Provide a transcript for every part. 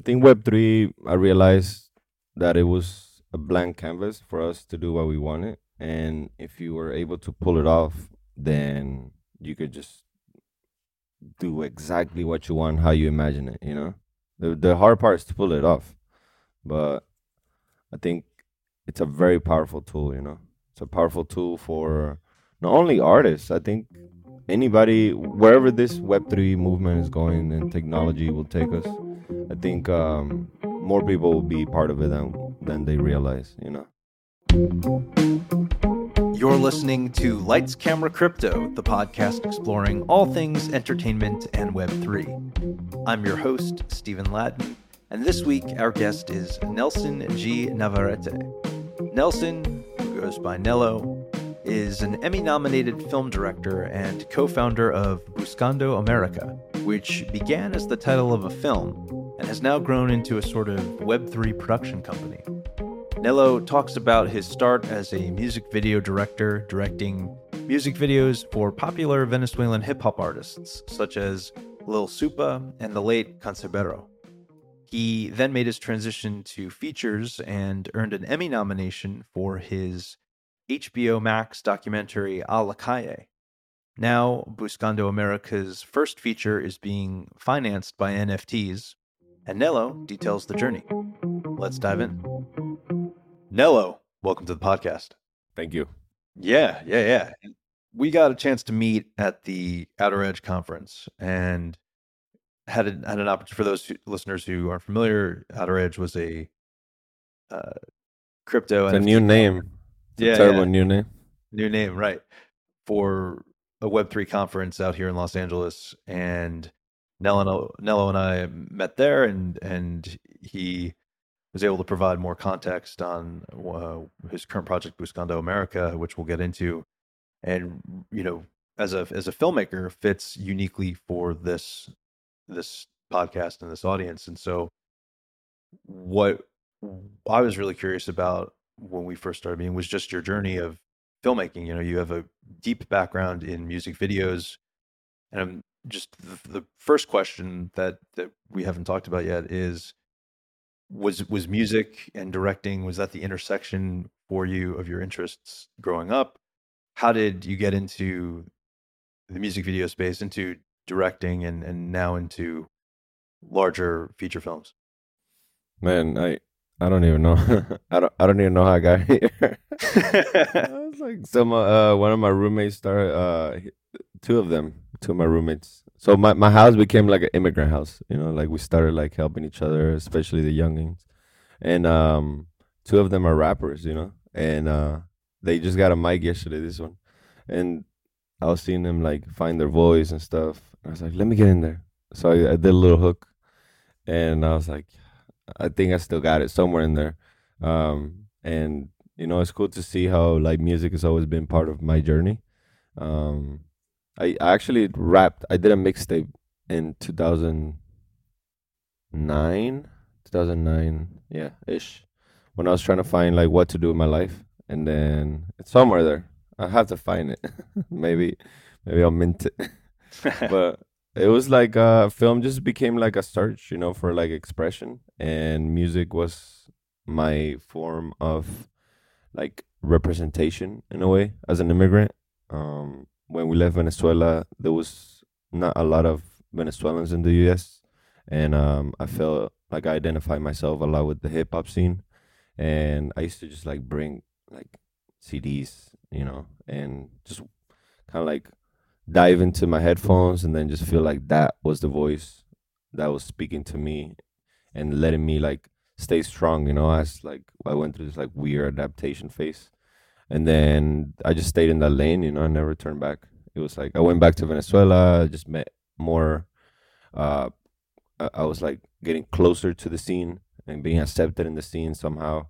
I think Web three. I realized that it was a blank canvas for us to do what we wanted, and if you were able to pull it off, then you could just do exactly what you want, how you imagine it. You know, the the hard part is to pull it off, but I think it's a very powerful tool. You know, it's a powerful tool for not only artists. I think anybody wherever this Web three movement is going and technology will take us. I think um, more people will be part of it than than they realize. You know. You're listening to Lights Camera Crypto, the podcast exploring all things entertainment and Web3. I'm your host, Stephen Ladden, and this week our guest is Nelson G. Navarrete. Nelson, who goes by Nelo, is an Emmy nominated film director and co founder of Buscando America, which began as the title of a film and has now grown into a sort of Web3 production company. Nelo talks about his start as a music video director, directing music videos for popular Venezuelan hip hop artists such as Lil Supa and the late Canserbero. He then made his transition to features and earned an Emmy nomination for his HBO Max documentary A la Calle. Now, Buscando America's first feature is being financed by NFTs, and Nelo details the journey. Let's dive in. Nelo, welcome to the podcast. Thank you. Yeah, yeah, yeah. We got a chance to meet at the Outer Edge conference and had an, had an opportunity for those who, listeners who aren't familiar. Outer Edge was a uh, crypto a new name. It's Yeah, a terrible yeah. new name. new name, right? For a Web3 conference out here in Los Angeles. And Nelo, Nelo and I met there, and, and he was able to provide more context on uh, his current project, Buscando America, which we'll get into. And, you know, as a, as a filmmaker, fits uniquely for this, this podcast and this audience. And so, what I was really curious about when we first started meeting was just your journey of filmmaking. You know, you have a deep background in music videos, and I'm just the, the first question that that we haven't talked about yet is was was music and directing was that the intersection for you of your interests growing up? How did you get into the music video space, into directing, and and now into larger feature films? Man, I I don't even know. I don't I don't even know how I got here. I was like some uh one of my roommates started uh two of them, two of my roommates. So my my house became like an immigrant house, you know, like we started like helping each other, especially the youngins. And um two of them are rappers, you know. And uh they just got a mic yesterday, this one. And I was seeing them like find their voice and stuff. I was like, let me get in there. So I, I did a little hook and I was like, I think I still got it somewhere in there. Um, and you know, it's cool to see how like music has always been part of my journey. Um, I, I actually rapped. I did a mixtape in 2009, 2009, yeah, ish, when I was trying to find like what to do with my life, and then it's somewhere there. I have to find it. maybe, maybe I'll mint it. but it was like a film just became like a search you know for like expression and music was my form of like representation in a way as an immigrant um when we left venezuela there was not a lot of venezuelans in the us and um i felt like i identified myself a lot with the hip-hop scene and i used to just like bring like cds you know and just kind of like dive into my headphones and then just feel like that was the voice that was speaking to me and letting me like stay strong you know as like i went through this like weird adaptation phase and then i just stayed in that lane you know i never turned back. It was like i went back to venezuela just met more uh i was like getting closer to the scene and being accepted in the scene somehow.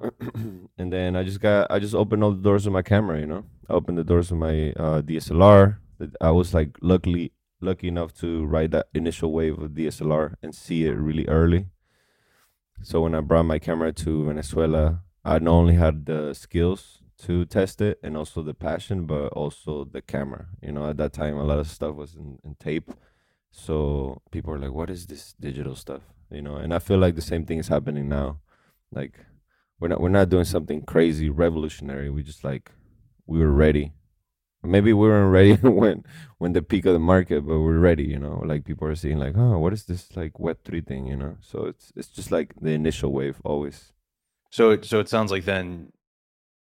And then i just got i just opened all the doors with my camera you know? I opened the doors with my uh dslr I was like luckily lucky enough to ride that initial wave of DSLR and see it really early. So when I brought my camera to Venezuela, I not only had the skills to test it and also the passion, but also the camera. You know, at that time a lot of stuff was in, in tape. So people are like, What is this digital stuff? you know. And I feel like the same thing is happening now. Like we're not we're not doing something crazy revolutionary. We just like we were ready. Maybe we weren't ready when when the peak of the market, but we're ready, you know. Like people are seeing like, oh, what is this like Web three thing, you know? So it's it's just like the initial wave always. So it so it sounds like then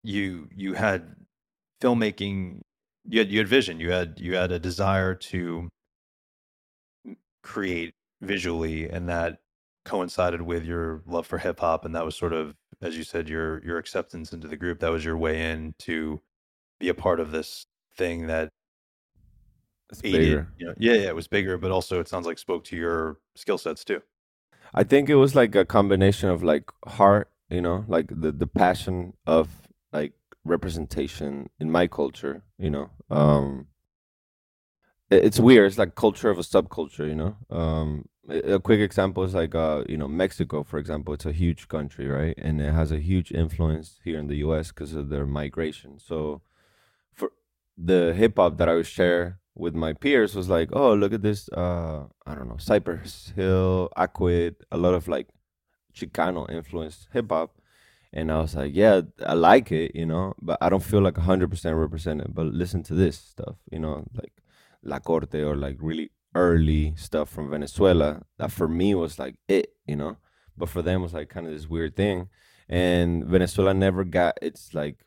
you you had filmmaking you had you had vision you had you had a desire to create visually and that coincided with your love for hip hop and that was sort of as you said your your acceptance into the group that was your way in to be a part of this thing that It's aided, bigger. you know yeah yeah it was bigger but also it sounds like spoke to your skill sets too I think it was like a combination of like heart, you know, like the the passion of like representation in my culture, you know. Um it's weird. It's like culture of a subculture, you know. Um a quick example is like uh, you know, Mexico, for example, it's a huge country, right? And it has a huge influence here in the US because of their migration. So for the hip hop that I would share with my peers was like, oh, look at this, uh, I don't know, Cypress Hill, Akwid, a lot of like Chicano influenced hip hop. And I was like, yeah, I like it, you know, but I don't feel like 100% represented. But listen to this stuff, you know, like La Corte or like really early stuff from Venezuela that for me was like it, you know, but for them was like kind of this weird thing. And Venezuela never got its like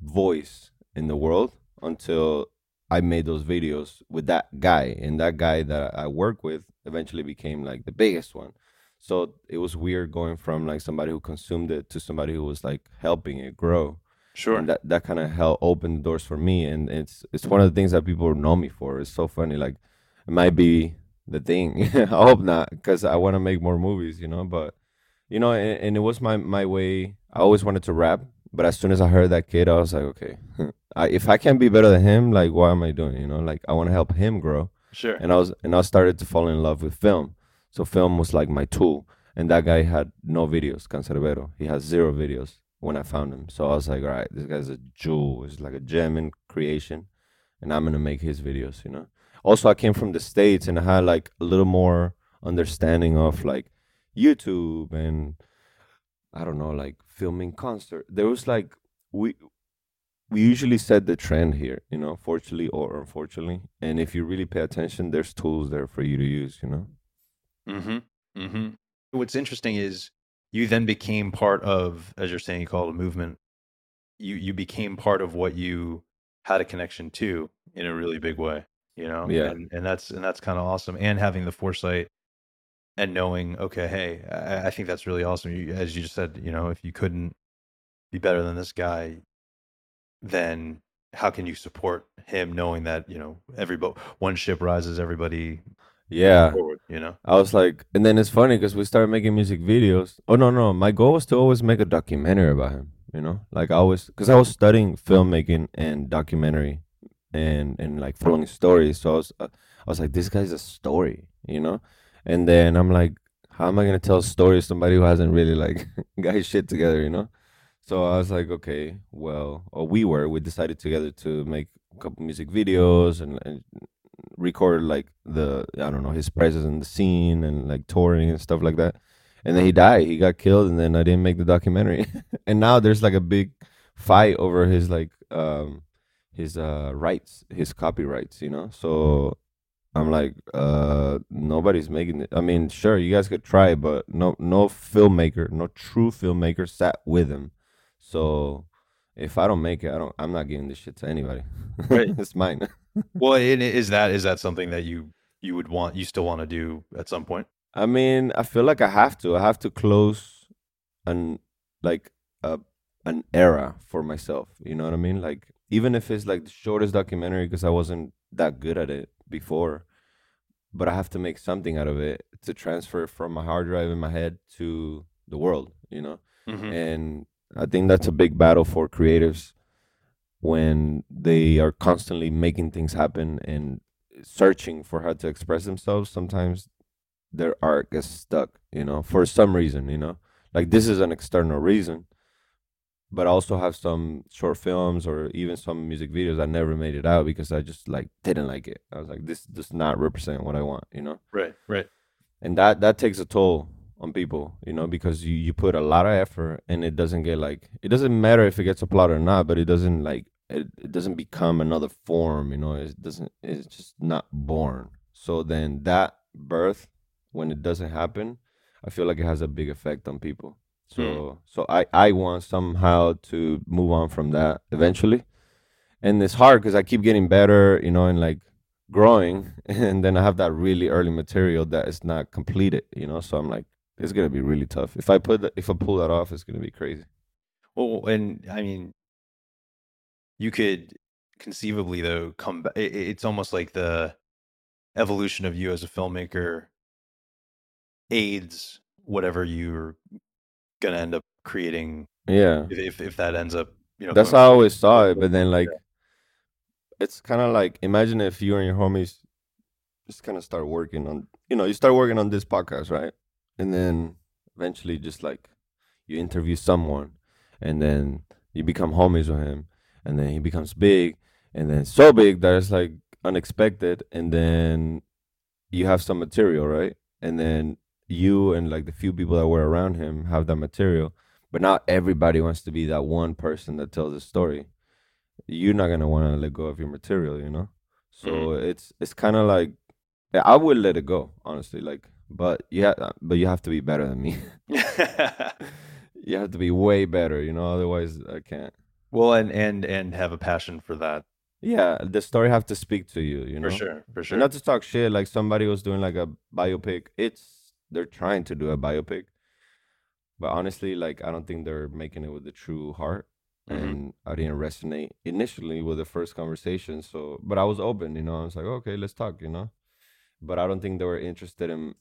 voice in the world until I made those videos with that guy, and that guy that I work with eventually became like the biggest one. So it was weird going from like somebody who consumed it to somebody who was like helping it grow, sure and that that kind of helped open the doors for me. And it's it's one of the things that people know me for. It's so funny, like it might be the thing. I hope not, because I want to make more movies, you know. But you know, and, and it was my my way. I always wanted to rap, but as soon as I heard that kid, I was like, okay, I, if I can't be better than him, like, why am I doing? You know, like I want to help him grow. sure And I was and I started to fall in love with film. So film was like my tool. And that guy had no videos, Canserbero. He has zero videos when I found him. So I was like, all right, this guy's a jewel. He's like a gem in creation, and I'm gonna make his videos. You know. Also, I came from the states and I had like a little more understanding of like YouTube and I don't know, like filming concert. There was like we we usually set the trend here, you know, fortunately or unfortunately. And if you really pay attention, there's tools there for you to use, you know. Mm-hmm. Mm-hmm. What's interesting is you then became part of, as you're saying, you call it a movement. You you became part of what you had a connection to in a really big way, you know. Yeah. And and that's and that's kind of awesome. And having the foresight and knowing, okay, hey, I, I think that's really awesome. You, as you just said, you know, if you couldn't be better than this guy, then how can you support him knowing that you know everybody one ship rises everybody Yeah. forward you know I was like, and then it's funny because we started making music videos. Oh no, no, my goal was to always make a documentary about him. You know, like I always, because I was studying filmmaking and documentary, and and like following stories. So I was, uh, I was like, this guy's a story. You know, and then I'm like, how am I gonna tell a story to somebody who hasn't really like got his shit together? You know. So I was like, okay, well, or we were, we decided together to make a couple music videos and, and recorded like the I don't know his presence in the scene and like touring and stuff like that. And then he died. He got killed, and then I didn't make the documentary. and now there's like a big fight over his like um his uh rights, his copyrights. You know, so I'm like, uh, nobody's making it. I mean, sure, you guys could try, but no, no filmmaker, no true filmmaker sat with him. So if I don't make it, I don't. I'm not giving this shit to anybody. Right. it's mine. well and is that is that something that you you would want you still want to do at some point I mean, I feel like I have to. I have to close an like a an era for myself. You know what I mean? Like even if it's like the shortest documentary because I wasn't that good at it before, but I have to make something out of it to transfer from my hard drive in my head to the world. You know, mm-hmm. and I think that's a big battle for creatives when they are constantly making things happen and searching for how to express themselves. Sometimes their art gets stuck, you know, for some reason, you know. Like this is an external reason. But I also have some short films or even some music videos that never made it out because I just like didn't like it. I was like, this does not represent what I want, you know. right right and that that takes a toll on people, you know, because you you put a lot of effort and it doesn't get like it doesn't matter if it gets applauded or not, but it doesn't like it, it doesn't become another form, you know. It doesn't. It's just not born. So then that birth, when it doesn't happen, I feel like it has a big effect on people. So Mm. so I I want somehow to move on from that eventually, and it's hard because I keep getting better, you know, and like growing, and then I have that really early material that is not completed, you know. So I'm like, it's gonna be really tough. If I put that, if I pull that off, it's gonna be crazy. Well, and I mean, you could conceivably though come back. It's almost like the evolution of you as a filmmaker aids whatever you're gonna end up creating Yeah. if if, if that ends up you know That's how I always saw it. But then, like, it's kind of like imagine if you and your homies just kind of start working on, you know, you start working on this podcast, right? And then eventually, just like you interview someone, and then you become homies with him, and then he becomes big, and then so big that it's like unexpected, and then you have some material, right? And then you and like the few people that were around him have that material, but not everybody wants to be that one person that tells the story. You're not gonna want to let go of your material, you know. So mm-hmm. it's it's kind of like I would let it go, honestly. Like, but yeah, but you have to be better than me. you have to be way better, you know. Otherwise, I can't. well, and and and have a passion for that Yeah, the story have to speak to you, you know. for sure, for sure. And not to talk shit, like somebody was doing like a biopic. It's they're trying to do a biopic, but honestly, like I don't think they're making it with the true heart. Mhm. And I didn't resonate initially with the first conversation. So, but I was open, you know. I was like, okay, let's talk, you know. But I don't think they were interested in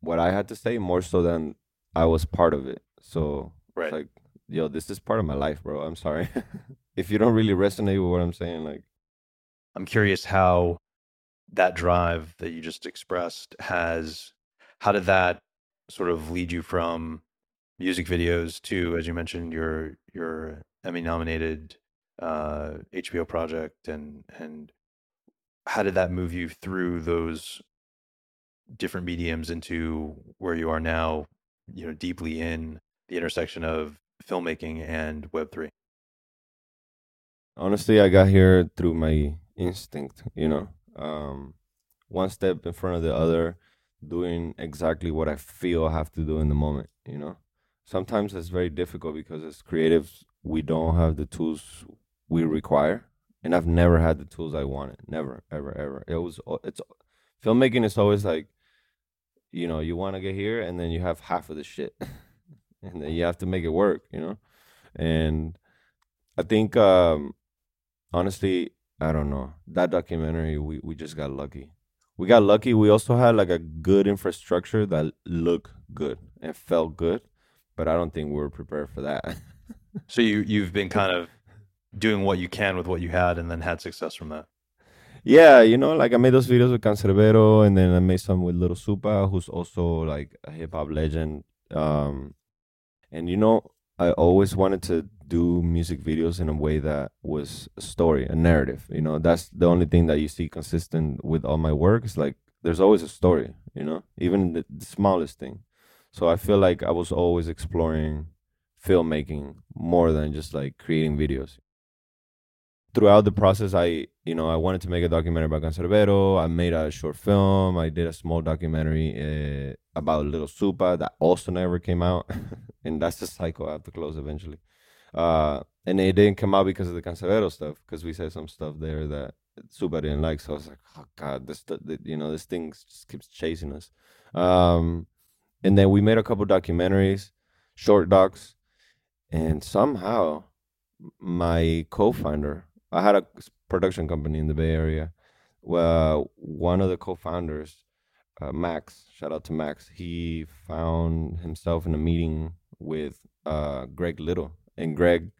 what I had to say more so than I was part of it. So Right. it's like, yo, this is part of my life, bro. I'm sorry. if you don't really resonate with what I'm saying, like, I'm curious how that drive that you just expressed has how did that sort of lead you from music videos to as you mentioned your your Emmy nominated uh HBO project and and how did that move you through those different mediums into where you are now you know deeply in the intersection of filmmaking and web3 honestly i got here through my instinct you know um one step in front of the other doing exactly what i feel i have to do in the moment you know? Sometimes it's very difficult because as creatives we don't have the tools we require and i've never had the tools i wanted never ever ever. It was it's filmmaking is always like you know you want to get here and then you have half of the shit and then you have to make it work you know and i think um honestly, I don't know. That documentary, we, we just got lucky. We got lucky. We also had like a good infrastructure that looked good and felt good, but I don't think we were prepared for that. so you you've been kind of doing what you can with what you had and then had success from that yeah, you know, like I made those videos with Canserbero and then I made some with Lil Supa, who's also like a hip hop legend. Um, and you know, I always wanted to do music videos in a way that was a story, a narrative. You know, that's the only thing that you see consistent with all my work. Is like there's always a story. You know, even the, the smallest thing. So I feel like I was always exploring filmmaking more than just like creating videos. Throughout the process, I you know I wanted to make a documentary about Canserbero. I made a short film. I did a small documentary uh, about Lil Supa that also never came out, and that's the cycle. I have to close eventually. Uh, and it didn't come out because of the Canserbero stuff, because we said some stuff there that Supa didn't like. So I was like, oh god, this th- th- you know this thing just keeps chasing us. Um, and then we made a couple documentaries, short docs, and somehow my co-founder, I had a production company in the Bay Area. Well, one of the co-founders, uh, Max, shout out to Max, he found himself in a meeting with uh, Greg Little, and Greg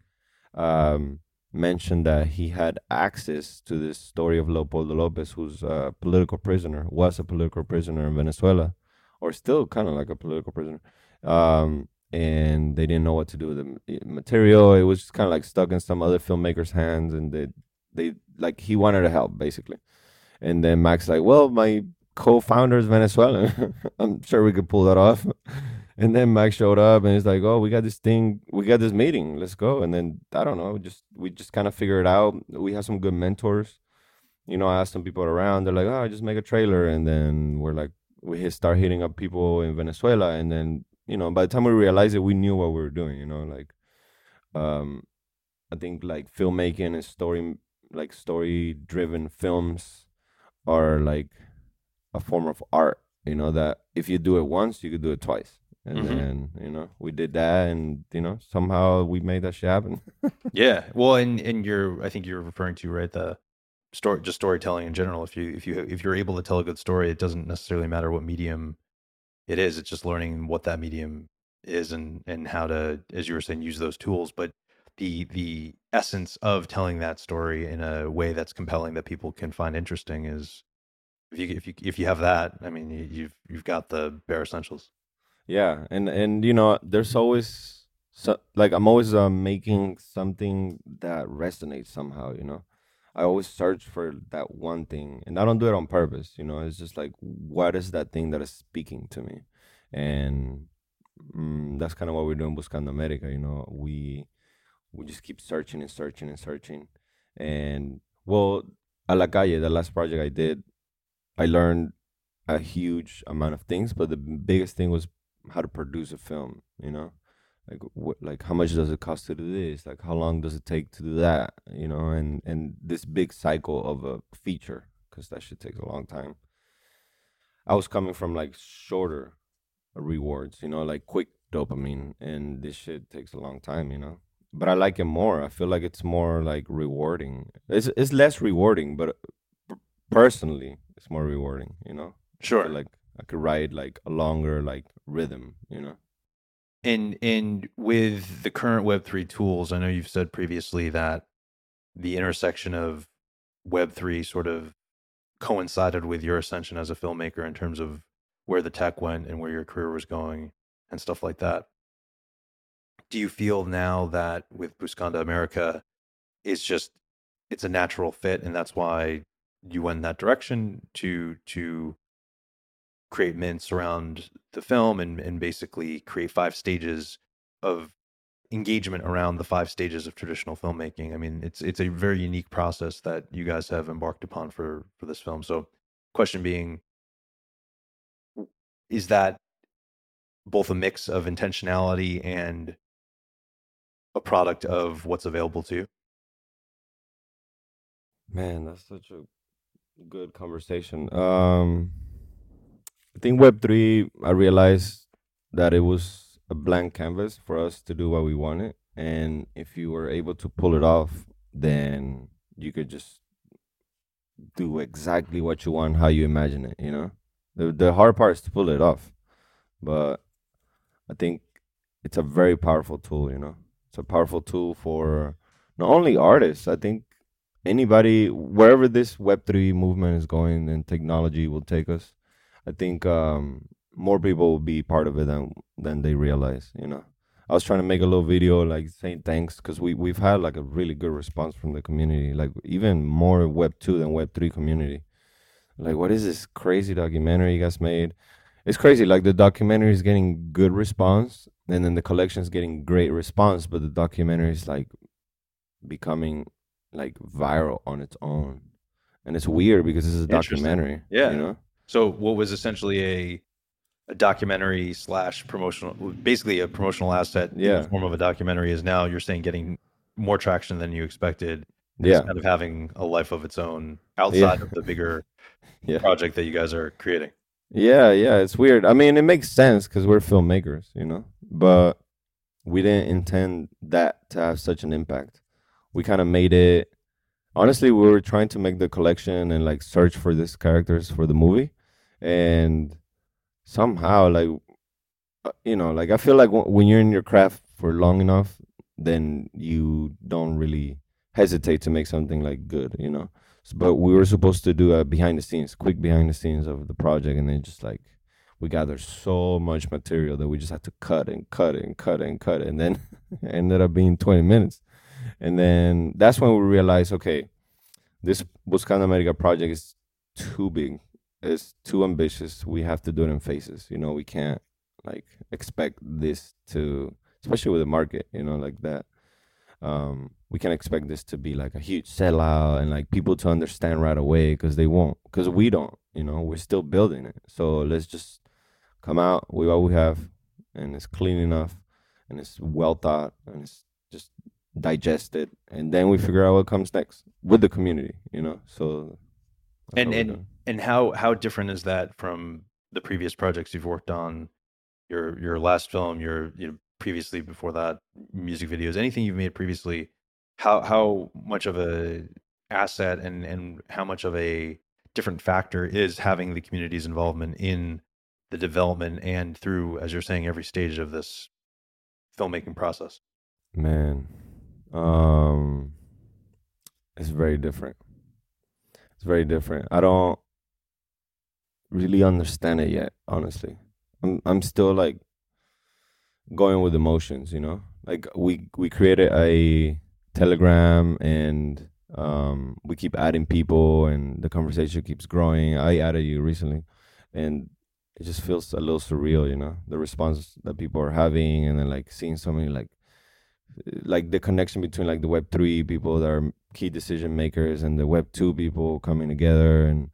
um, mentioned that he had access to this story of Leopoldo Lopez, who's a political prisoner, was a political prisoner in Venezuela, or still kind of like a political prisoner. Um, and they didn't know what to do with the eh, material. It was just kind of like stuck in some other filmmaker's hands, and they they like he wanted to help basically. And then Max like, well, my co-founders Venezuelan. I'm sure we could pull that off. And then Max showed up and he's like, "Oh, we got this thing, we got this meeting. Let's go." And then I don't know, just we just kind of figure it out. We have some good mentors. You know, I asked some people around. They're like, "Oh, just make a trailer." And then we're like, we start hitting up people in Venezuela. And then you know, by the time we realized it, we knew what we were doing. You know, like, um, I think like filmmaking and story, like story-driven films, are like a form of art. You know that if you do it once, you could do it twice and Mhm. then you know we did that and you know somehow we made that shit happen Yeah. Well, and and you're I think you're referring to right the story just storytelling in general. If you if you if you're able to tell a good story, it doesn't necessarily matter what medium it is. It's just learning what that medium is and and how to, as you were saying, use those tools. But the the essence of telling that story in a way that's compelling that people can find interesting is if you if you if you have that, I mean, you, you've you've got the bare essentials. yeah and and you know there's always so like i'm always uh, making something that resonates somehow you know i always search for that one thing and i don't do it on purpose you know it's just like what is that thing that is speaking to me? And mm, that's kind of what we're doing buscando america you know we we just keep searching and searching and searching. And well a la calle the last project i did i learned a huge amount of things but the biggest thing was how to produce a film you know like what like how much does it cost to do this? Like how long does it take to do that? You know and and this big cycle of a feature because that should take a long time. I was coming from like shorter rewards you know like quick dopamine and this shit takes a long time you know? But i like it more. I feel like it's more like rewarding. It's it's less rewarding but uh, personally it's more rewarding you know? Sure. feel like I could ride like a longer like rhythm, you know. And and with the current Web3 tools, I know you've said previously that the intersection of Web3 sort of coincided with your ascension as a filmmaker in terms of where the tech went and where your career was going and stuff like that. Do you feel now that with Buscando America, it's just it's a natural fit and that's why you went that direction to to create mints around the film and, and basically create five stages of engagement around the five stages of traditional filmmaking. I mean, it's it's a very unique process that you guys have embarked upon for for this film. So, question being, is that both a mix of intentionality and a product of what's available to you? Man, that's such a good conversation. Um I think web 3 I realized that it was a blank canvas for us to do what we wanted and if you were able to pull it off, then you could just do exactly what you want how you imagine it, you know? The the hard part is to pull it off. But I think it's a very powerful tool, you know. It's a powerful tool for not only artists. I think anybody wherever this Web three movement is going and technology will take us. I think um, more people will be part of it than than they realize. You know, I was trying to make a little video like saying thanks because we we've had like a really good response from the community, like even more Web two than Web three community. Like, what is this crazy documentary you guys made? It's crazy. Like the documentary is getting good response, and then the collection is getting great response, but the documentary is like becoming like viral on its own, and it's weird because this is a documentary. Yeah. you know. So, what was essentially a a documentary slash promotional, basically a promotional asset in the form of a documentary, is now you're saying getting more traction than you expected. Yeah, It's kind of having a life of its own outside of the bigger Yeah. project that you guys are creating. yeah, yeah. It's weird. I mean, it makes sense because we're filmmakers, you know, but we didn't intend that to have such an impact. We kind of made it. Honestly, we were trying to make the collection and like search for these characters for the movie, and somehow, like, uh, you know, like I feel like w- when you're in your craft for long enough, then you don't really hesitate to make something like good, you know. S- But we were supposed to do a behind the scenes, quick behind the scenes of the project, and then just like we gathered so much material that we just had to cut and cut and cut and cut, and then ended up being 20 minutes. And then that's when we realized, okay, this Buscando America project is too big. It's too ambitious. We have to do it in phases. You know, we can't like expect this to, especially with the market. You know, like that. Um, we can't expect this to be like a huge sellout and like people to understand right away because they won't because we don't. You know, we're still building it. So let's just come out with what we have, and it's clean enough, and it's well thought, and it's just digested, and then we figure out what comes next with the community. You know, so and and and how how different is that from the previous projects you've worked on? Your your last film, your you know, previously before that, music videos, anything you've made previously. How how much of a asset and and how much of a different factor is having the community's involvement in the development and through, as you're saying, every stage of this filmmaking process? Man, um, it's very different. It's very different. I don't really understand it yet, honestly. I'm I'm still like going with emotions, you know? Like we we created a Telegram and um we keep adding people and the conversation keeps growing. I added you recently and it just feels a little surreal, you know, the response that people are having and then like seeing so many like like the connection between like the web 3 people that are key decision makers and the web 2 people coming together and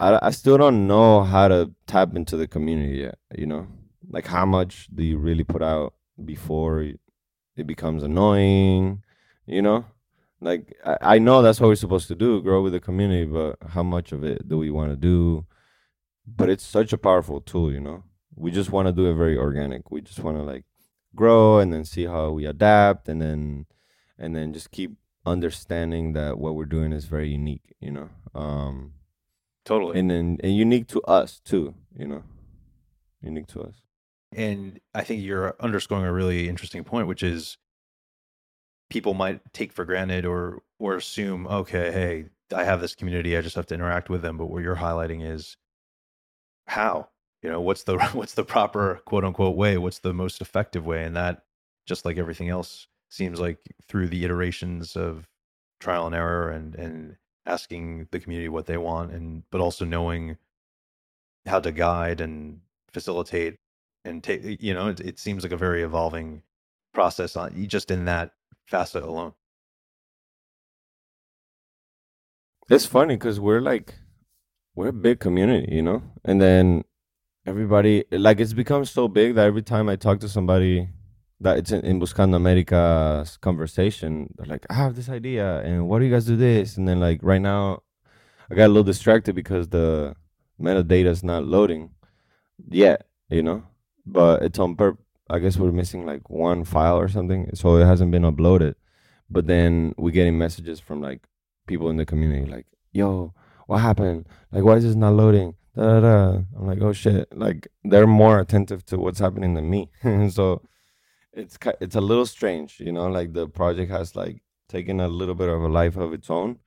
I, I still don't know how to tap into the community yet you know? Like how much do you really put out before it becomes annoying you know? Like I, I know that's what we're supposed to do grow with the community but how much of it do we want to do? But it's such a powerful tool you know? We just want to do it very organic. We just want to like grow and then see how we adapt and then and then just keep understanding that what we're doing is very unique you know? Um totally. And then and unique to us too you know? Unique to us. And i think you're underscoring a really interesting point which is people might take for granted or or assume okay hey i have this community i just have to interact with them. But what you're highlighting is how you know? What's the what's the proper quote unquote way? What's the most effective way? And that just like everything else seems like through the iterations of trial and error and and asking the community what they want and but also knowing how to guide and facilitate and take you know it, it seems like a very evolving process on just in that facet alone. It's funny because we're like we're a big community you know? And then everybody like it's become so big that every time I talk to somebody that it's in, in Buscando America's conversation, they're like, I have this idea, and what do you guys do this? And then like right now, I got a little distracted because the metadata is not loading yet, you know. But it's on purpose. I guess we're missing like one file or something, so it hasn't been uploaded. But then we're getting messages from like people in the community, like, "Yo, what happened? Like, why is this not loading?" Da, da, da. I'm like, oh shit! Like they're more attentive to what's happening than me. so it's it's a little strange, you know. Like the project has like taken a little bit of a life of its own,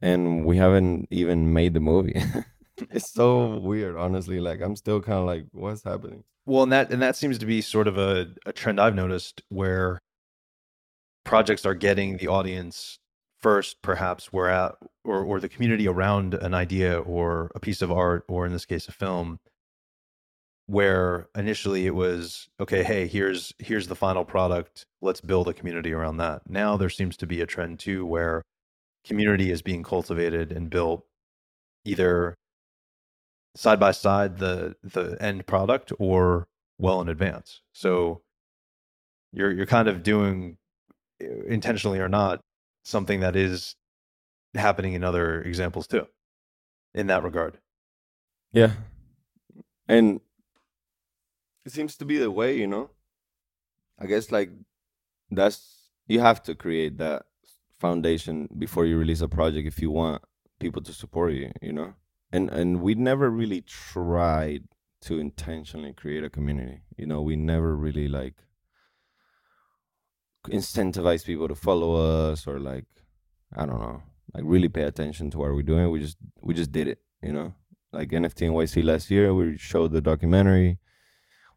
and we haven't even made the movie. it's so weird, honestly. Like I'm still kind of like, what's happening? Well, and that and that seems to be sort of a, a trend I've noticed where projects are getting the audience first perhaps we're at or or the community around an idea or a piece of art or in this case a film where initially it was okay hey here's here's the final product. Let's build a community around that. Now there seems to be a trend too where community is being cultivated and built either side by side the the end product or well in advance. So you're you're kind of doing intentionally or not something that is happening in other examples too in that regard. Yeah. And it seems to be the way you know i guess like that's you have to create that foundation before you release a project if you want people to support you you know and and we never really tried to intentionally create a community you know we never really like incentivize people to follow us or like I don't know, like really pay attention to what we're doing. We just we just did it, you know. Like NFT NYC last year, we showed the documentary.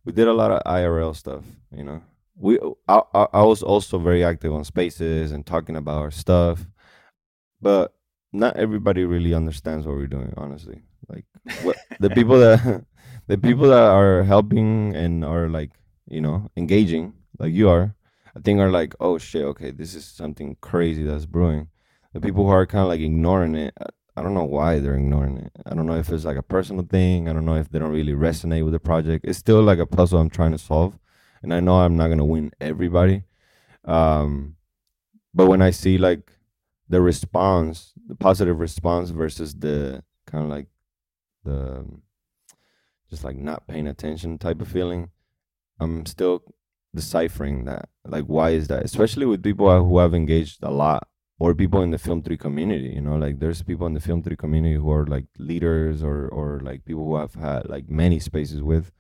We did a lot of IRL stuff, you know. We I, I, was also very active on spaces and talking about our stuff, but not everybody really understands what we're doing. Honestly, like what, the people that the people that are helping and are like you know engaging, like you are, I think are like, oh shit, okay, this is something crazy that's brewing. The people who are kind of like ignoring it, uh, I don't know why they're ignoring it. I don't know if it's like a personal thing. I don't know if they don't really resonate with the project. It's still like a puzzle I'm trying to solve, and I know I'm not gonna win everybody. Um, but when I see like the response, the positive response versus the kind of like the just like not paying attention type of feeling, I'm still deciphering that. Like, why is that? Especially with people who have engaged a lot or people in the film 3 community you know? Like there's people in the film 3 community who are like leaders or or like people who have had like many spaces with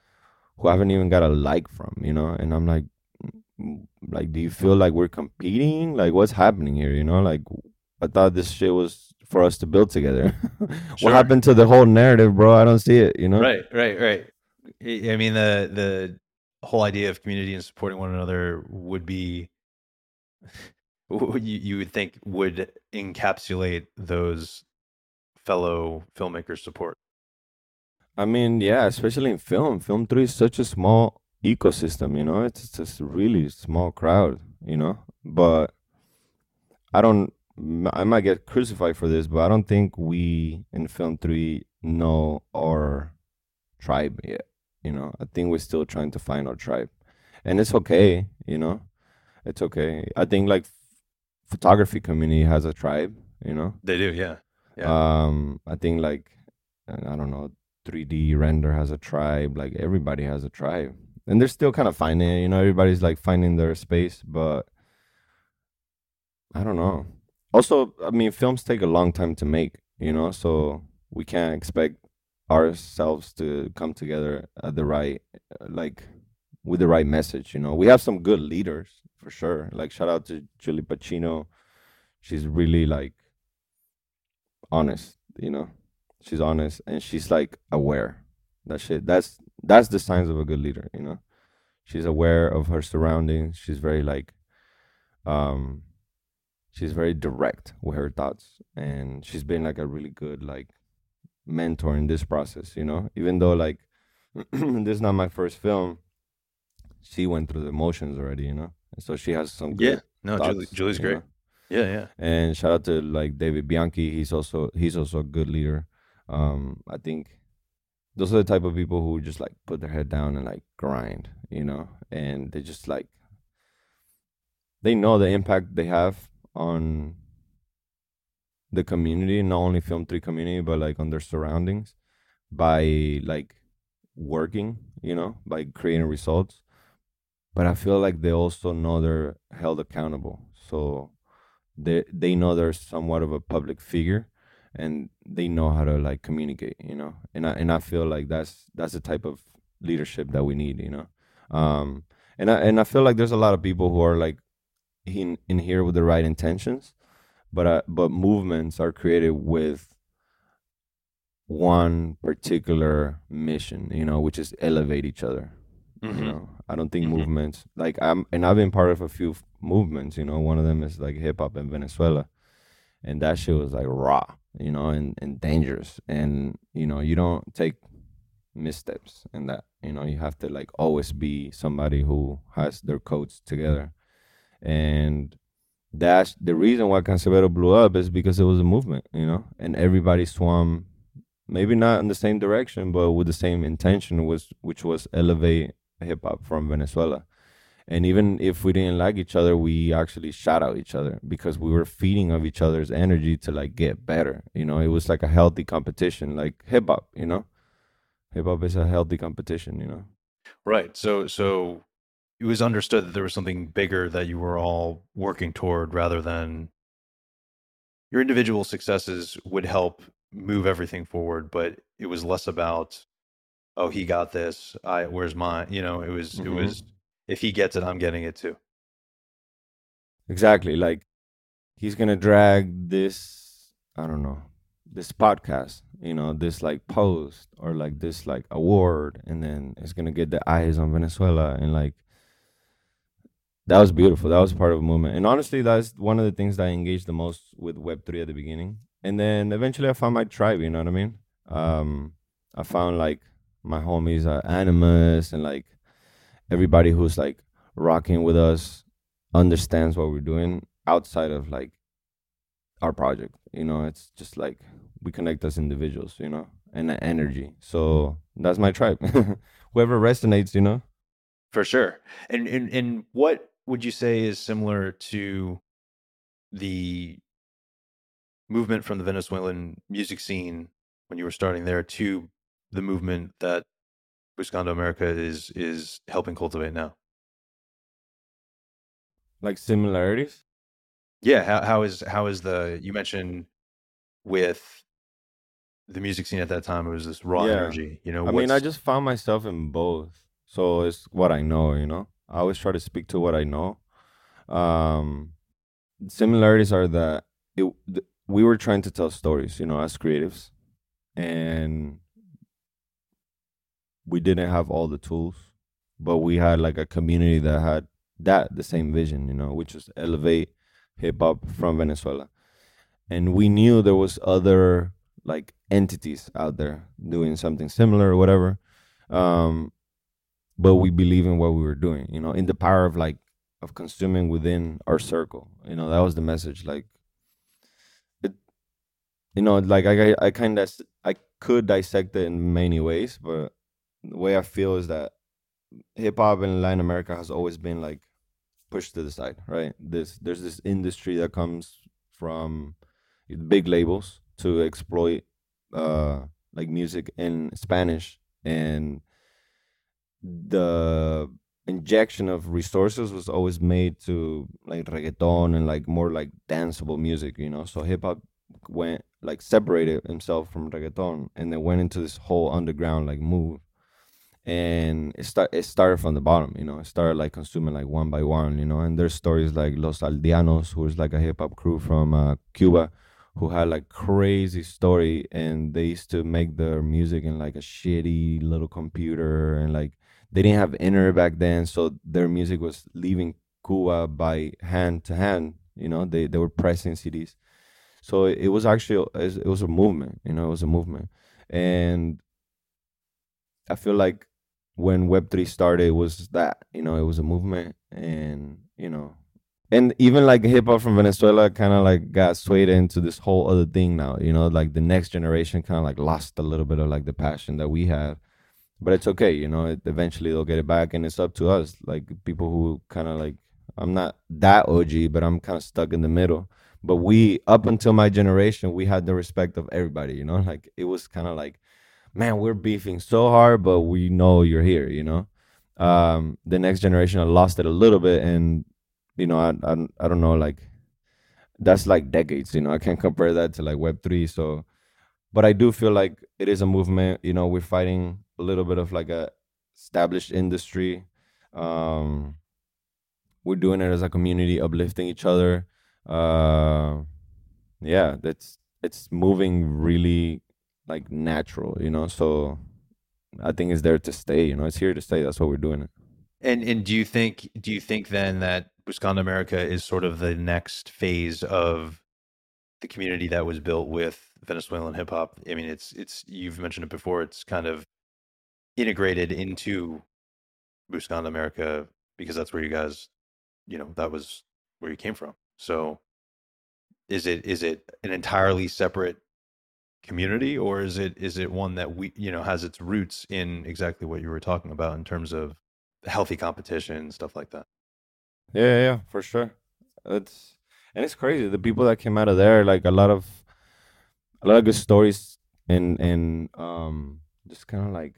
who haven't even got a like from you know? And i'm like mm, like do you feel like we're competing? Like what's happening here? You know? Like i thought this shit was for us to build together. Sure. what happened to the whole narrative bro? I don't see it you know? Right, right, right. I I mean, the the whole idea of community and supporting one another would be, you you would think would encapsulate those fellow filmmakers' support. I mean, yeah, especially in film. Film 3 is such a small ecosystem, you know? It's just a really small crowd, you know? But I don't, i might get crucified for this, but I don't think we in Film 3 know our tribe yet, you know? I think we're still trying to find our tribe. And it's okay, you know? It's okay. I think like photography community has a tribe, you know? They do, yeah. Yeah. Um, I think like I don't know, 3D render has a tribe. Like everybody has a tribe, and they're still kind of finding it. You know, everybody's like finding their space, but I don't know. Also, I mean, films take a long time to make. You know, so we can't expect ourselves to come together at the right, like with the right message. You know, we have some good leaders for sure. Like shout out to Julie Pacino. She's really like honest, you know. She's honest and she's like aware. That shit. That's that's the signs of a good leader, you know. She's aware of her surroundings. She's very like um she's very direct with her thoughts and she's been like a really good like mentor in this process, you know. Even though like this is not my first film, she went through the motions already, you know. And so she has some good yeah. No, thoughts, Julie, Julie's great. know? Yeah, yeah. and shout out to like David Bianchi. He's also he's also a good leader. Um, I think those are the type of people who just like put their head down and like grind, you know, and they just like they know the impact they have on the community, not only film three community, but like on their surroundings by like working, you know, by creating results. But I feel like they also know they're held accountable. So they they know they're somewhat of a public figure and they know how to like communicate you know? And i and i feel like that's that's the type of leadership that we need you know? Um and i and i feel like there's a lot of people who are like in in here with the right intentions but uh, but movements are created with one particular mission you know which is elevate each other Mhm. you know i don't think Mhm. movements like i'm and i've been part of a few f- movements you know one of them is like hip-hop in venezuela and that shit was like raw you know and, and dangerous and you know you don't take missteps in that you know you have to like always be somebody who has their codes together and that's the reason why Canserbero blew up is because it was a movement you know and everybody swam maybe not in the same direction but with the same intention was which was elevate hip hop from Venezuela. And even if we didn't like each other we actually shout out each other because we were feeding of each other's energy to like get better you know? It was like a healthy competition like hip hop you know? Hip hop is a healthy competition you know? Right. So so it was understood that there was something bigger that you were all working toward rather than your individual successes would help move everything forward, but it was less about oh he got this, I where's mine? You know, it was it Mhm. was if he gets it, I'm getting it too. exactly like he's gonna drag this i don't know this podcast you know this like post or like this like award and then it's gonna get the eyes on venezuela and like that was beautiful that was part of a movement and honestly that's one of the things that i engaged the most with web3 at the beginning and then eventually I found my tribe. You know what I mean? Um, I found like my homies, uh, Animus, and like everybody who's like rocking with us understands what we're doing outside of like our project. You know, it's just like we connect as individuals. You know, and the energy. So that's my tribe. Whoever resonates, you know. For sure. And and and what would you say is similar to the movement from the Venezuelan music scene when you were starting there to the movement that Buscando America is is helping cultivate now? Like similarities? Yeah, how how is how is the you mentioned with the music scene at that time it was this raw Yeah. energy, you know, I mean, I just found myself in both. So it's what I know, you know. I always try to speak to what I know. Um, similarities are that it, we were trying to tell stories, you know, as creatives, and we didn't have all the tools, but we had like a community that had that the same vision, you know, which was elevate hip hop from Venezuela, and we knew there was other like entities out there doing something similar or whatever. Um, but we believe in what we were doing, you know, in the power of like of consuming within our circle. You know, that was the message. Like it, you know, like I I kind of I could dissect it in many ways, but the way I feel is that hip hop in Latin America has always been like pushed to the side, right? This there's this industry that comes from big labels to exploit uh like music in Spanish and the injection of resources was always made to like reggaeton and like more like danceable music, you know. So hip hop went like separated himself from reggaeton and then went into this whole underground like move. And it start it started from the bottom, you know. It started like consuming like one by one, you know. And there's stories like Los Aldeanos, who is like a hip hop crew from uh, Cuba, who had like crazy story, and they used to make their music in like a shitty little computer, and like they didn't have internet back then, so their music was leaving Cuba by hand to hand. You know, they they were pressing CDs, so it, it was actually it was a movement. You know, it was a movement, and I feel like when Web three started, it was that you know it was a movement, and you know, and even like hip hop from Venezuela kind of like got swayed into this whole other thing now. You know, like the next generation kind of like lost a little bit of like the passion that we had but it's okay you know it, eventually they'll get it back and it's up to us like people who kind of like i'm not that og but i'm kind of stuck in the middle but we up until my generation we had the respect of everybody you know like it was kind of like man we're beefing so hard but we know you're here you know um the next generation I lost it a little bit and you know I, I i don't know like that's like decades you know i can't compare that to like web 3 so but I do feel like it is a movement. You know, we're fighting a little bit of like a established industry. Um, we're doing it as a community, uplifting each other. Uh, yeah, that's it's moving really like natural, you know. So I think it's there to stay. You know, it's here to stay. That's what we're doing it. And and do you think do you think then that Buscando America is sort of the next phase of the community that was built with Venezuelan hip hop? I mean, it's it's you've mentioned it before. It's kind of integrated into Buscando America because that's where you guys, you know, that was where you came from. So, is it is it an entirely separate community, or is it is it one that we you know has its roots in exactly what you were talking about in terms of healthy competition and stuff like that? Yeah, yeah, yeah, for sure. It's and it's crazy. The people that came out of there, like a lot of a lot of good stories and and um just kind of like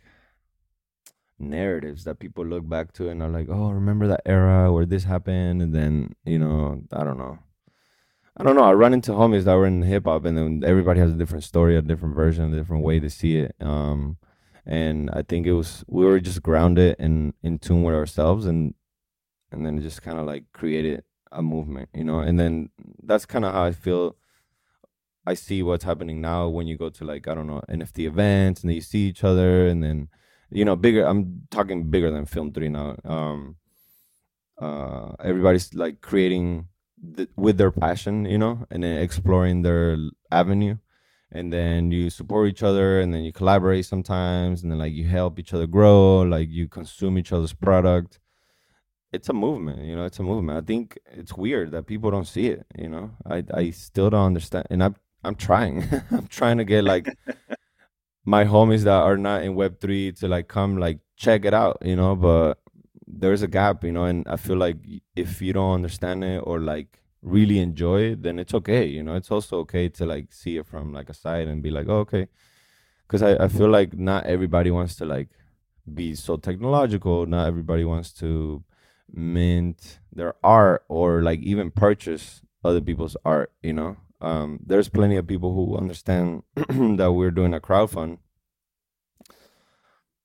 narratives that people look back to and are like, oh, remember that era where this happened, and then you know, I don't know. I don't know. I run into homies that were in hip hop, and then everybody has a different story, a different version, a different way to see it. Um, and I think it was we were just grounded and in tune with ourselves, and and then it just kind of like created a movement, you know. And then that's kind of how I feel. I see what's happening now when you go to like I don't know NFT events and then you see each other, and then you know bigger. I'm talking bigger than Film Three now. Um, uh, everybody's like creating th- with their passion, you know, and then exploring their avenue. And then you support each other, and then you collaborate sometimes, and then like you help each other grow, like you consume each other's product. It's a movement, you know. It's a movement. I think it's weird that people don't see it. You know, I I still don't understand, and I'm I'm trying. I'm trying to get like my homies that are not in Web three to like come like check it out, you know. But there's a gap, you know, and I feel like if you don't understand it or like really enjoy it, then it's okay, you know. It's also okay to like see it from like a side and be like, oh, okay, because I I feel like not everybody wants to like be so technological. Not everybody wants to mint their art or like even purchase other people's art, you know. Um, there's plenty of people who understand that we're doing a crowdfund,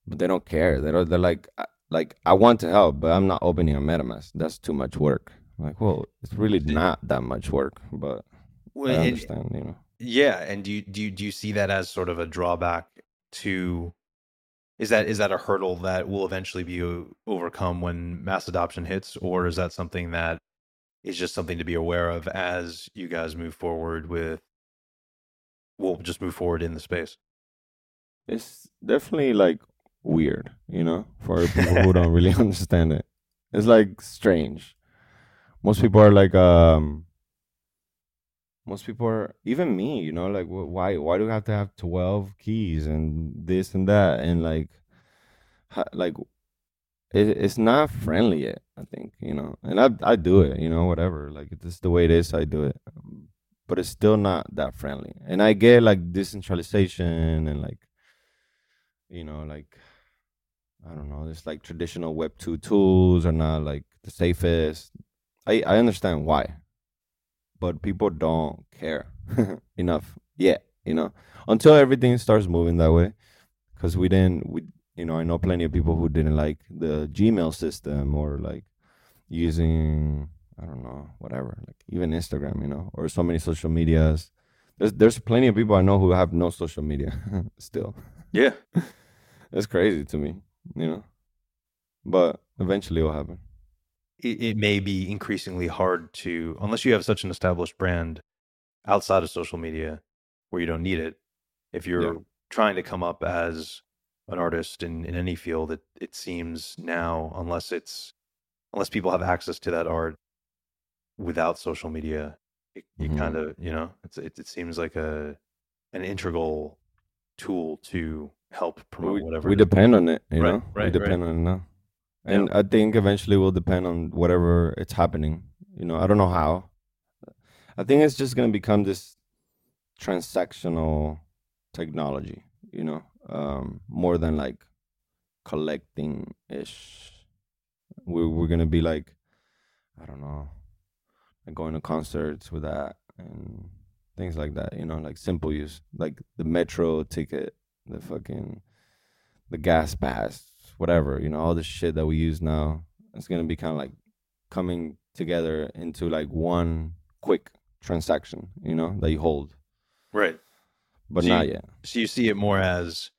but they don't care. They're they're like like I want to help, but I'm not opening a MetaMask. That's too much work. I'm like, well, it's really not that much work, but well, I understand, you know. Yeah, and do you do you, do you see that as sort of a drawback to? Is that is that a hurdle that will eventually be uh, overcome when mass adoption hits, or is that something that is just something to be aware of as you guys move forward with we'll just move forward in the space it's definitely like weird you know for people who don't really understand it it's like strange most people are like um most people are even me you know like why why do we have to have 12 keys and this and that and like like it, it's not friendly yet. I think you know, and I I do it, you know, whatever. Like it's the way it is. I do it, but it's still not that friendly. And I get like decentralization and like, you know, like I don't know. There's like traditional Web two tools are not like the safest. I I understand why, but people don't care enough yet. You know, until everything starts moving that way, because we didn't we you know, I know plenty of people who didn't like the Gmail system or like using I don't know, whatever, like even Instagram, you know, or so many social medias. There's there's plenty of people I know who have no social media still. Yeah. That's crazy to me, you know. But eventually it'll happen. It, it may be increasingly hard to unless you have such an established brand outside of social media where you don't need it. If you're yeah. trying to come up as an artist in, in any field, it, it seems now, unless it's unless people have access to that art without social media, it, you mm-hmm. kind of you know it's it, it seems like a an integral tool to help promote we, whatever. We depend on it, you right, know. Right, we depend right. on it now, and yeah. I think eventually we'll depend on whatever it's happening. You know, I don't know how. I think it's just gonna become this transactional technology. You know, um, more than like collecting ish. We're we're gonna be like, I don't know, like going to concerts with that and things like that. You know, like simple use, like the metro ticket, the fucking, the gas pass, whatever. You know, all the shit that we use now. It's gonna be kind of like coming together into like one quick transaction. You know, that you hold. Right. But so not you, yet. So you see it more as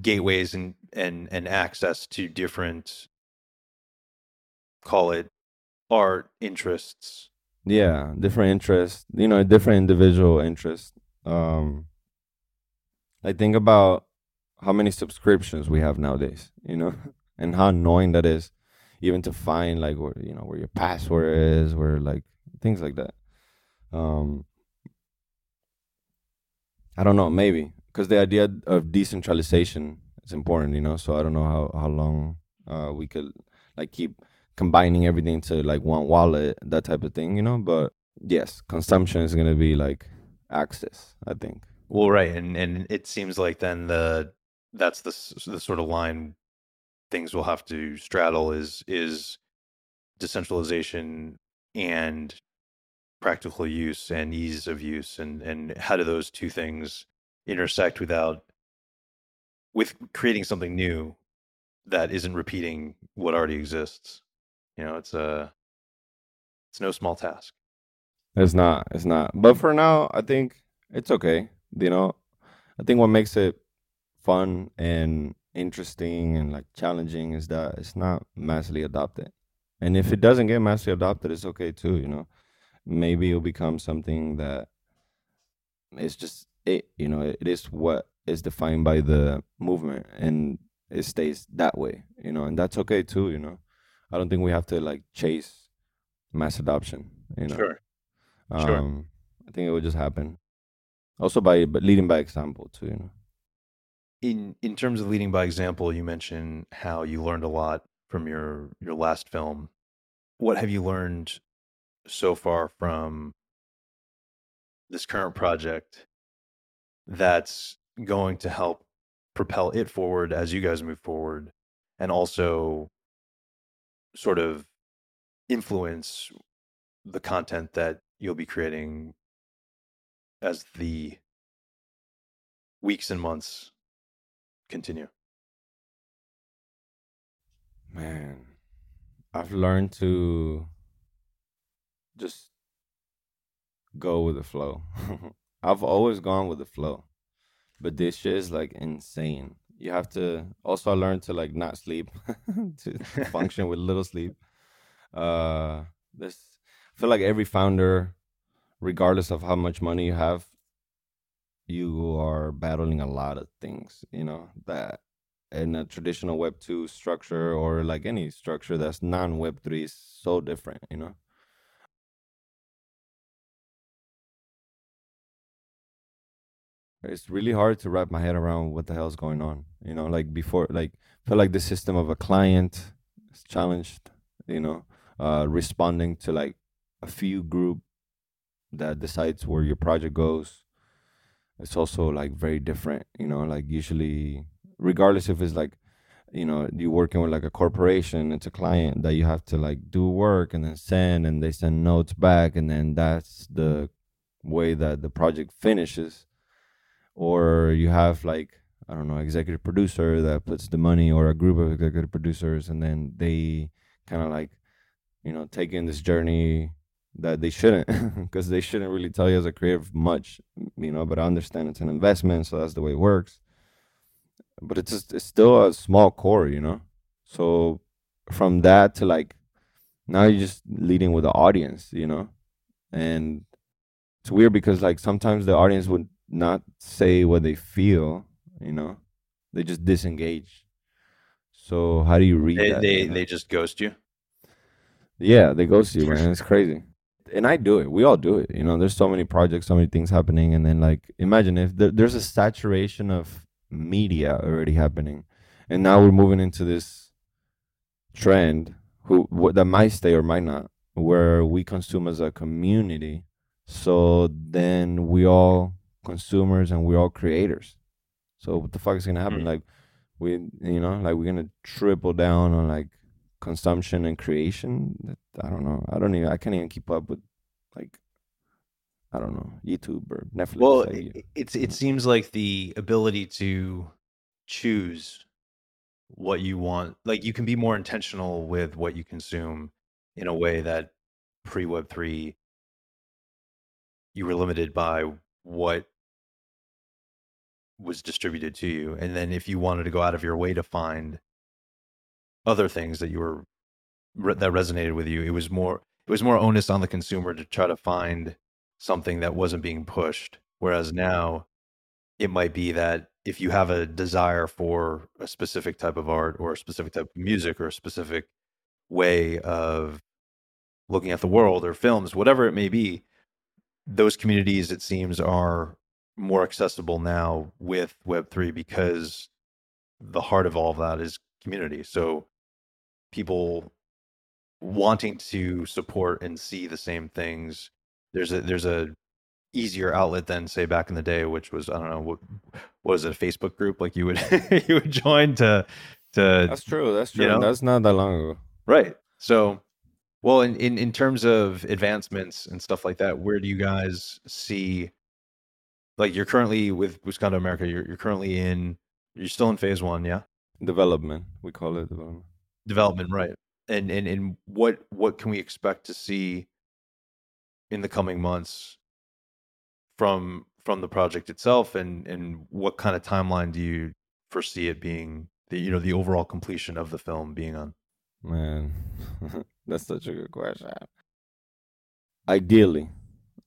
gateways and and and access to different call it art interests yeah different interests you know different individual interests um i think about how many subscriptions we have nowadays you know and how annoying that is even to find like where you know where your password is where like things like that um i don't know maybe because the idea of decentralization is important, you know. So I don't know how how long uh, we could like keep combining everything to like one wallet, that type of thing, you know. But yes, consumption is gonna be like access, I think. Well, right, and and it seems like then the that's the the sort of line things will have to straddle is is decentralization and practical use and ease of use and and how do those two things intersect without with creating something new that isn't repeating what already exists. You know, it's a it's no small task. It's not. It's not. But for now, I think it's okay. You know, I think what makes it fun and interesting and like challenging is that it's not massively adopted. and if it doesn't get massively adopted, it's okay too. You know, maybe it'll become something that it's just it. You know, it is what is defined by the movement, and it stays that way. You know, and that's okay too. You know, I don't think we have to like chase mass adoption. You know, Sure. um, Sure. I think it will just happen. Also by leading by example too. You know. In in terms of leading by example, you mentioned how you learned a lot from your your last film. What have you learned so far from this current project that's going to help propel it forward as you guys move forward and also sort of influence the content that you'll be creating as the weeks and months continue Man, I've learned to just go with the flow. I've always gone with the flow, but this shit is like insane. You have to also I learned to like not sleep to function with little sleep. Uh, this I feel like every founder, regardless of how much money you have, you are battling a lot of things. You know that in a traditional Web two structure or like any structure that's non Web three is so different. You know. it's really hard to wrap my head around what the hell's going on. You know, like before, like feel like the system of a client is challenged. You know, uh, responding to like a few group that decides where your project goes. It's also like very different. You know, like usually, regardless if it's like, you know, you're working with like a corporation, it's a client that you have to like do work and then send, and they send notes back, and then that's the way that the project finishes or you have like I don't know executive producer that puts the money or a group of executive producers and then they kind of like you know take in this journey that they shouldn't because they shouldn't really tell you as a creative much you know but I understand it's an investment so that's the way it works but it's just it's still a small core you know so from that to like now you're just leading with the audience you know and it's weird because like sometimes the audience would not say what they feel, you know. They just disengage. So how do you read they that? they, you know? they just ghost you yeah, they ghost you, man. It's crazy. And I do it. We all do it. You know, there's so many projects, so many things happening, and then like imagine if there, there's a saturation of media already happening, and now we're moving into this trend who what that might stay or might not, where we consume as a community. So then we all consumers and we're all creators. So what the fuck is gonna happen? Hmm. Like we, you know, like we're gonna triple down on like consumption and creation. That- I don't know. I don't even. I can't even keep up with like I don't know YouTube or Netflix. well like, it, it's it seems like the ability to choose what you want like you can be more intentional with what you consume in a way that pre web 3 you were limited by what was distributed to you and then if you wanted to go out of your way to find other things that you were re- that mm-hmm. resonated with you. It was more it was more onus on the consumer to try to find something that wasn't being pushed whereas now it might be that if you have a desire for a specific type of art or a specific type of music or a specific way of looking at the world or films whatever it may be those communities it seems are more accessible now with web3 because the heart of all of that is community. So people wanting to support and see the same things there's a there's a easier outlet than say back in the day which was i don't know what, what was it a facebook group like you would you would join to to that's true. That's you true. know? That's not that long ago. right so well in, in in terms of advancements and stuff like that where do you guys see like you're currently with Buscando America you're you're currently in you're still in phase 1 yeah Development. We call it development. Development right and and and what what can we expect to see in the coming months from from the project itself and and what kind of timeline do you foresee it being the you know the overall completion of the film being on Man, That's such a good question. Ideally,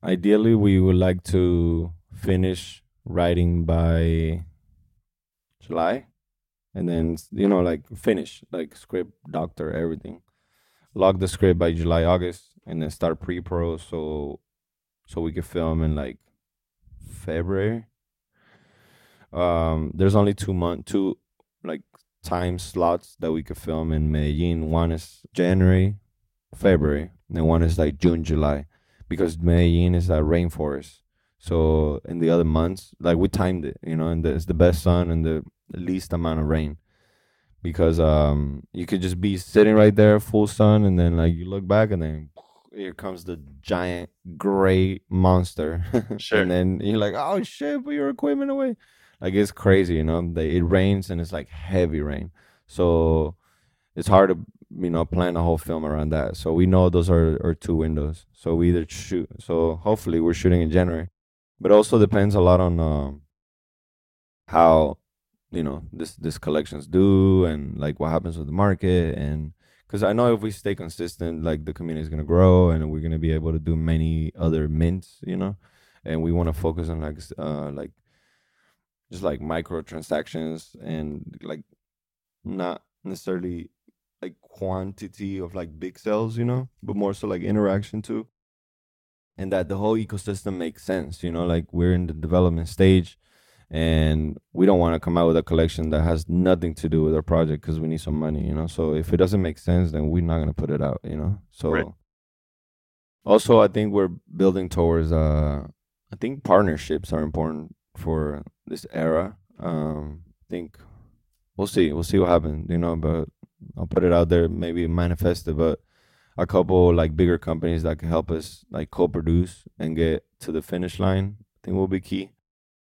ideally, we would like to finish writing by July, and then you know, like finish like script, doctor, everything. Log the script by July, August, and then start pre-pro so so we could film in like February. Um, there's only two month two like time slots that we could film in Medellin. One is January, February, and one is like June, July, because Medellin is a rainforest. So in the other months, like we timed it, you know, and the, it's the best sun and the least amount of rain, because um you could just be sitting right there, full sun, and then like you look back and then here comes the giant gray monster, Sure. and then you're like, oh shit, put your equipment away. Like it's crazy, you know. They, it rains and it's like heavy rain, so it's hard to you know plan a whole film around that. So we know those are our two windows. So we either shoot. So hopefully we're shooting in January, but also depends a lot on um, how you know this this collections do and like what happens with the market and because I know if we stay consistent, like the community is gonna grow and we're gonna be able to do many other mints, you know, and we want to focus on like uh like just like micro transactions and like not necessarily like quantity of like big sales, you know, but more so like interaction too. And that the whole ecosystem makes sense, you know, like we're in the development stage and we don't want to come out with a collection that has nothing to do with our project because we need some money, you know. So if it doesn't make sense, then we're not gonna put it out, you know. So Right. also, I think we're building towards. uh I think partnerships are important for this era. Um, I think we'll see. We'll see what happens, you know. But I'll put it out there, maybe manifest it. But a couple like bigger companies that can help us like co-produce and get to the finish line, I think will be key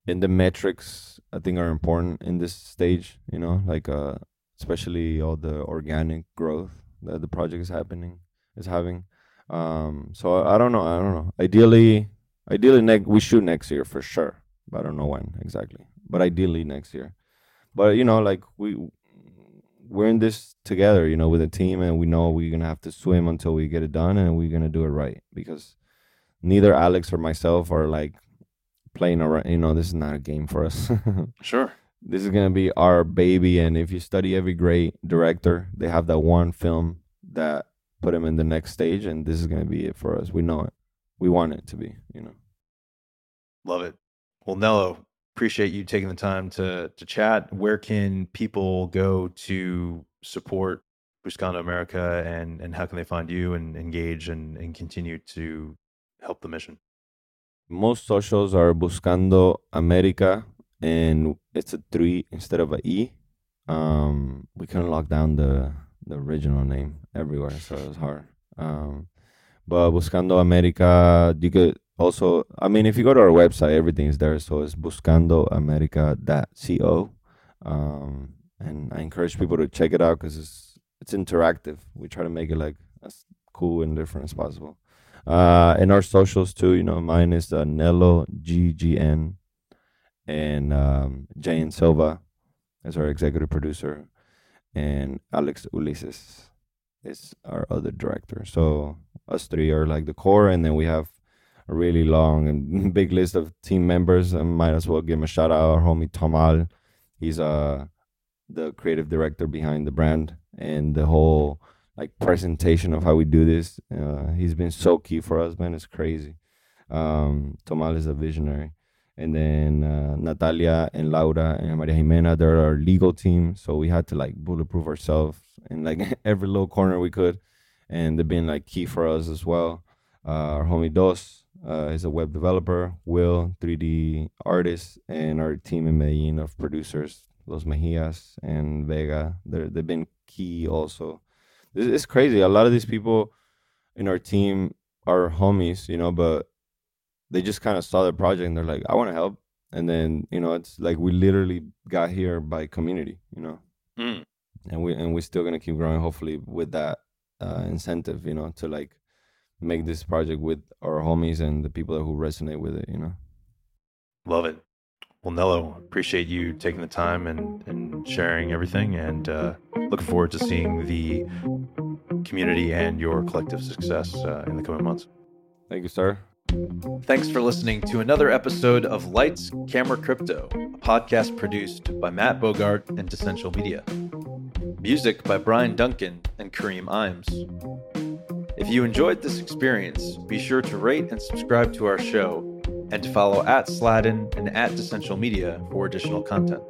and the metrics I think are important in this stage. You know, like uh, especially all the organic growth that the project is happening is having. Um, so I, I don't know. I don't know. Ideally, ideally next we shoot next year for sure, but I don't know when exactly. But ideally next year. But you know, like we we're in this together, you know, with a team, and we know we're gonna have to swim until we get it done, and we're gonna do it right because neither Alex or myself are like playing around. You know, this is not a game for us. Sure. this is gonna be our baby, and if you study every great director, they have that one film that put them in the next stage, and this is gonna be it for us. We know it. We want it to be. You know. Love it. Well, Nelo, appreciate you taking the time to to chat. Where can people go to support Buscando America and and how can they find you and engage and, and continue to help the mission? Most socials are Buscando America, and it's a three instead of a E. Um, we couldn't lock down the the original name everywhere, so it was hard. Um, but Buscando America, you could also, I mean, if you go to our website, everything is there. So it's buscandoamerica.co. Um, and I encourage people to check it out because it's it's interactive. We try to make it like as cool and different as possible. Uh, and our socials too, you know, mine is uh, Nelo GGN and um, Jane Silva as our executive producer, and Alex Ulises is our other director. So us three are like the core, and then we have a really long and big list of team members. I might as well give him a shout out. Our homie Tomal, he's uh the creative director behind the brand and the whole like presentation of how we do this. Uh, he's been so key for us, man. It's crazy. Um, Tomal is a visionary. And then uh, Natalia and Laura and Maria Jimena, they're our legal team. So we had to like bulletproof ourselves in like every little corner we could. And they've been like key for us as well. Uh, our homie Dos uh, is a web developer, Will, 3D artist, and our team in Medellin of producers, Los Mejias and Vega. They're, they've been key also. It's, crazy. A lot of these people in our team are homies, you know, but they just kind of saw the project and they're like, I want to help. And then, you know, it's like we literally got here by community, you know, Mm. and we and we're still gonna keep growing, hopefully, with that uh, incentive, you know, to like make this project with our homies and the people who resonate with it, you know. Love it. Well, Nelo, appreciate you taking the time and, and sharing everything, and uh, looking forward to seeing the community and your collective success uh, in the coming months. Thank you, sir. Thanks for listening to another episode of Lights, Camera, Crypto, a podcast produced by Matt Bogart and Essential Media. Music by Brian Duncan and Kareem Imes. If you enjoyed this experience, be sure to rate and subscribe to our show and to follow at Sladden and at Essential Media for additional content.